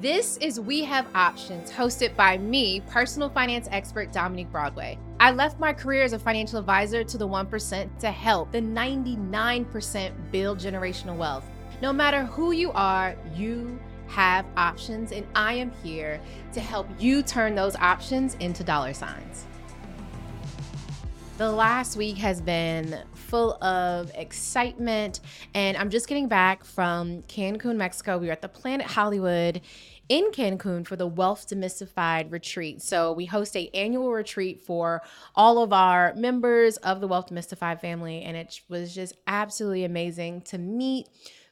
This is We Have Options, hosted by me, personal finance expert Dominique Broadway. I left my career as a financial advisor to the 1% to help the 99% build generational wealth. No matter who you are, you have options, and I am here to help you turn those options into dollar signs. The last week has been full of excitement, and I'm just getting back from Cancun, Mexico. We were at the Planet Hollywood in Cancun for the Wealth Demystified retreat. So we host a annual retreat for all of our members of the Wealth Demystified family, and it was just absolutely amazing to meet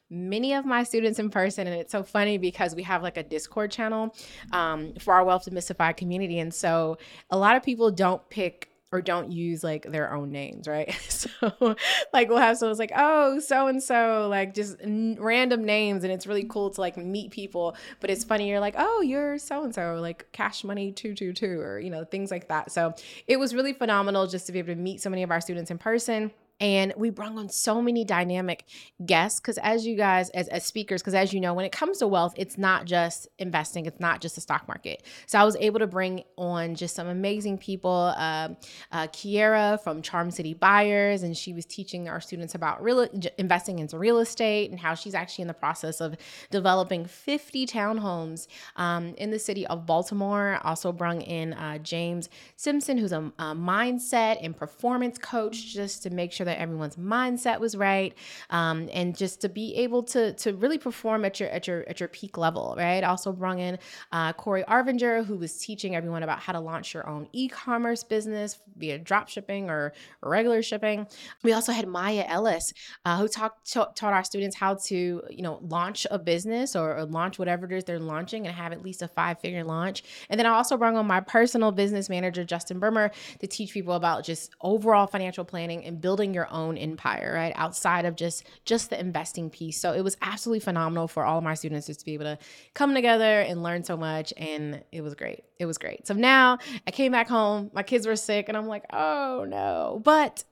many of my students in person and it's so funny because we have like a discord channel um, for our wealth demystified community and so a lot of people don't pick or don't use like their own names, right? So like we'll have someone's like, oh, so and so, like just n- random names, and it's really mm. cool to like meet people. But it's funny, you're like, oh, you're so and so, like Cash Money two two two, or you know things like that. So it was really phenomenal just to be able to meet so many of our students in person and we brought on so many dynamic guests because as you guys as, as speakers because as you know when it comes to wealth it's not just investing it's not just the stock market. So i was able to bring on just some amazing people uh, uh, kiera from charm city buyers and she was teaching our students about real investing into real estate and how she's actually in the process of developing 50 townhomes um, in the city of baltimore. Also brought in uh, james simpson who's a, a mindset and performance coach just to make sure sure that everyone's mindset was right, um, and just to be able to to really perform at your at your at your peak level, right? Also brought in uh, Corey Arvinger, who was teaching everyone about how to launch your own e-commerce business via drop shipping or regular shipping. We also had Maya Ellis, uh, who talked taught our students how to you know launch a business or, or launch whatever it is they're launching and have at least a five figure launch. And then I also brought on my personal business manager Justin Burmer to teach people about just overall financial planning and building your own empire, right? Outside of just just the investing piece. So it was absolutely phenomenal for all of my students just to be able to come together and learn so much and it was great. It was great. So now I came back home, my kids were sick and I'm like, "Oh no." But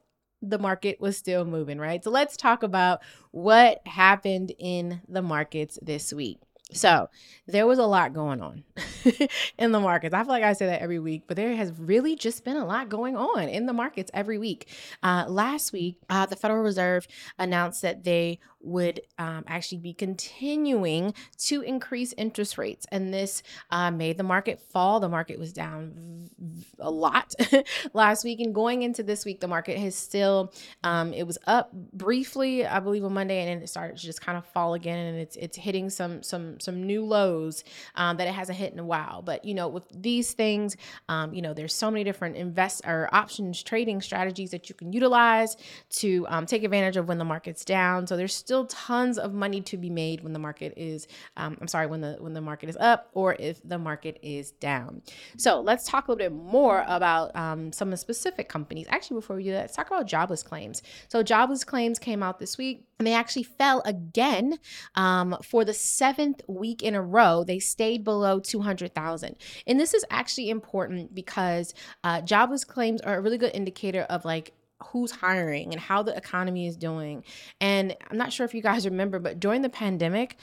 the market was still moving, right? So let's talk about what happened in the markets this week. So there was a lot going on in the markets. I feel like I say that every week, but there has really just been a lot going on in the markets every week. Uh, last week, uh, the Federal Reserve announced that they would um, actually be continuing to increase interest rates. And this uh, made the market fall. The market was down a lot last week. And going into this week, the market has still, um, it was up briefly, I believe, on Monday, and then it started to just kind of fall again. And it's it's hitting some some some new lows um, that it hasn't hit in a while. But, you know, with these things, um, you know, there's so many different invest or options trading strategies that you can utilize to um, take advantage of when the market's down. So there's still tons of money to be made when the market is um, i'm sorry when the when the market is up or if the market is down so let's talk a little bit more about um, some of the specific companies actually before we do that let's talk about jobless claims so jobless claims came out this week and they actually fell again um, for the seventh week in a row. They stayed below 200,000. And this is actually important because uh, jobless claims are a really good indicator of like who's hiring and how the economy is doing. And I'm not sure if you guys remember, but during the pandemic,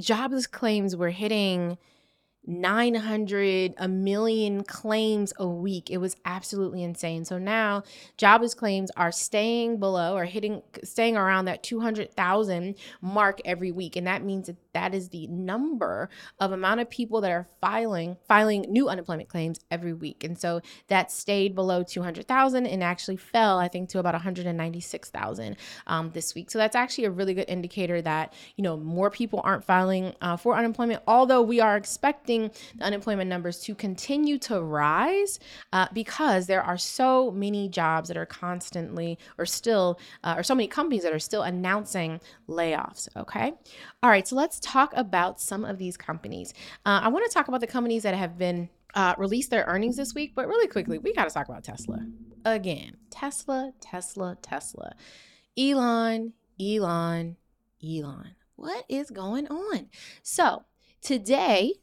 jobless claims were hitting 900 a million claims a week. It was absolutely insane. So now jobless claims are staying below or hitting staying around that 200,000 mark every week. And that means that that is the number of amount of people that are filing filing new unemployment claims every week. And so that stayed below 200,000 and actually fell I think to about 196,000 um, this week. So that's actually a really good indicator that you know more people aren't filing uh, for unemployment although we are expecting expecting the unemployment numbers to continue to rise uh, because there are so many jobs that are constantly or still, uh, or so many companies that are still announcing layoffs. Okay. All right. So let's talk about some of these companies. Uh, I want to talk about the companies that have been uh, released their earnings this week, but really quickly, we got to talk about Tesla. Again, Tesla, Tesla, Tesla. Elon, Elon, Elon. What is going on? So, today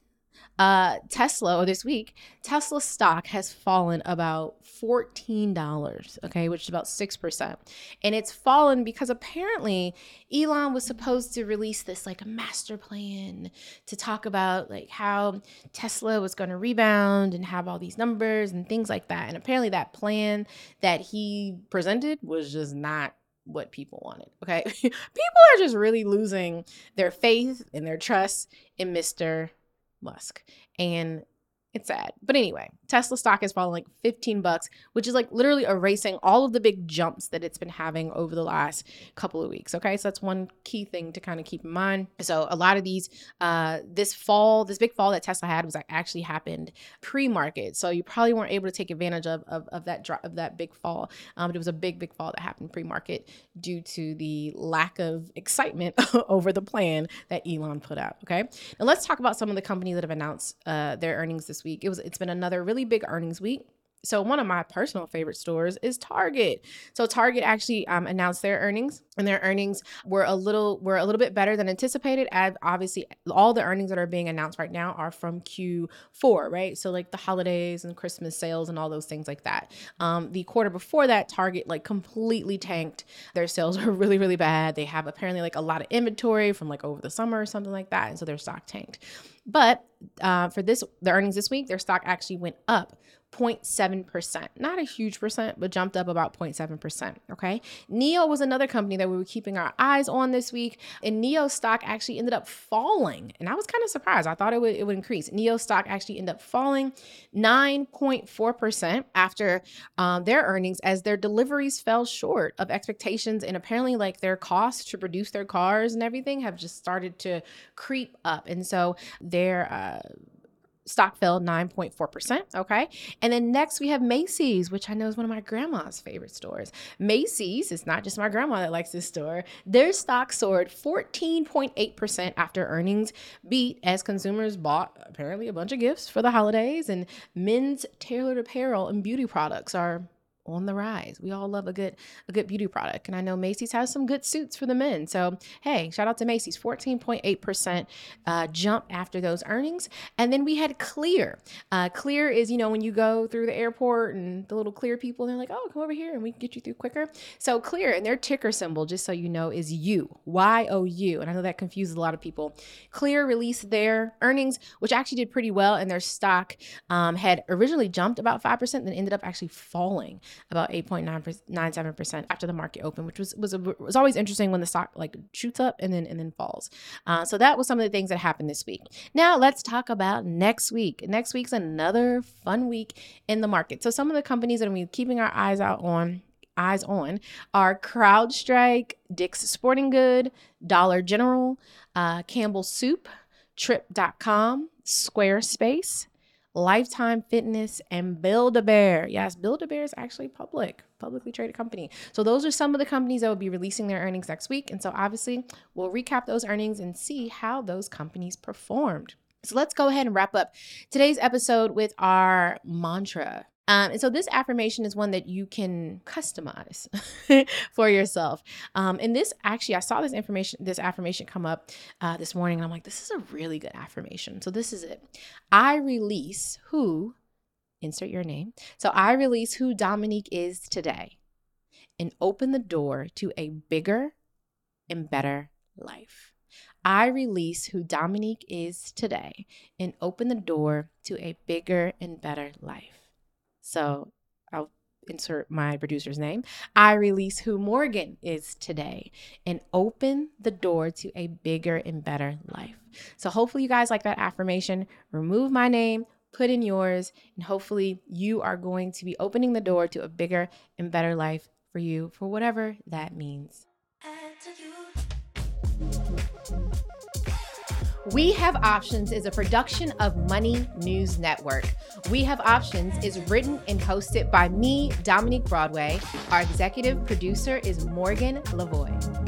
uh, Tesla this week, Tesla stock has fallen about $14, okay, which is about 6%. And it's fallen because apparently Elon was supposed to release this like a master plan to talk about like how Tesla was going to rebound and have all these numbers and things like that. And apparently that plan that he presented was just not what people wanted. Okay. people are just really losing their faith and their trust in Mr. Musk. And it's sad. But anyway, Tesla stock has fallen like 15 bucks, which is like literally erasing all of the big jumps that it's been having over the last couple of weeks. Okay. So that's one key thing to kind of keep in mind. So a lot of these, uh, this fall, this big fall that Tesla had was like actually happened pre-market. So you probably weren't able to take advantage of, of, of that drop of that big fall. Um, but it was a big, big fall that happened pre-market due to the lack of excitement over the plan that Elon put out. Okay. Now let's talk about some of the companies that have announced uh, their earnings this week. It was it's been another really big earnings week. So one of my personal favorite stores is Target. So Target actually um, announced their earnings, and their earnings were a little were a little bit better than anticipated. And obviously, all the earnings that are being announced right now are from Q4, right? So like the holidays and Christmas sales and all those things like that. Um, the quarter before that, Target like completely tanked. Their sales were really really bad. They have apparently like a lot of inventory from like over the summer or something like that, and so their stock tanked. But uh, for this, the earnings this week, their stock actually went up 0.7%. Not a huge percent, but jumped up about 0.7%. Okay. NIO was another company that we were keeping our eyes on this week. And NIO stock actually ended up falling. And I was kind of surprised. I thought it would, it would increase. NIO stock actually ended up falling 9.4% after um, their earnings as their deliveries fell short of expectations. And apparently, like their costs to produce their cars and everything have just started to creep up. And so their, uh, stock fell 9.4%. Okay. And then next we have Macy's, which I know is one of my grandma's favorite stores. Macy's, it's not just my grandma that likes this store. Their stock soared 14.8% after earnings beat as consumers bought apparently a bunch of gifts for the holidays and men's tailored apparel and beauty products are on the rise. We all love a good a good beauty product, and I know Macy's has some good suits for the men. So hey, shout out to Macy's, fourteen point eight percent uh, jump after those earnings, and then we had Clear. Uh, Clear is you know when you go through the airport and the little Clear people, they're like, oh, come over here and we can get you through quicker. So Clear and their ticker symbol, just so you know, is U Y O U, and I know that confuses a lot of people. Clear released their earnings, which actually did pretty well, and their stock um, had originally jumped about five percent, then ended up actually falling about 8.97% after the market opened, which was was a, was always interesting when the stock like shoots up and then and then falls. Uh, so that was some of the things that happened this week. Now let's talk about next week. Next week's another fun week in the market. So some of the companies that we're keeping our eyes out on eyes on are CrowdStrike, Dick's Sporting Good, Dollar General, uh, Campbell Soup, Trip.com, Squarespace, Lifetime Fitness, and Build a Bear. Yes, Build a Bear is actually public, publicly traded company. So those are some of the companies that will be releasing their earnings next week. And so obviously, we'll recap those earnings and see how those companies performed. So let's go ahead and wrap up today's episode with our mantra. Um, and so this affirmation is one that you can customize for yourself. Um, and this actually, I saw this information, this affirmation come up uh, this morning, and I'm like, this is a really good affirmation. So this is it. I release who, insert your name. So I release who Dominique is today, and open the door to a bigger and better life. I release who Dominique is today and open the door to a bigger and better life. So I'll insert my producer's name. I release who Morgan is today and open the door to a bigger and better life. So hopefully you guys like that affirmation. Remove my name, put in yours, and hopefully you are going to be opening the door to a bigger and better life for you for whatever that means. We Have Options is a production of Money News Network. We Have Options is written and hosted by me, Dominique Broadway. Our executive producer is Morgan Lavoie.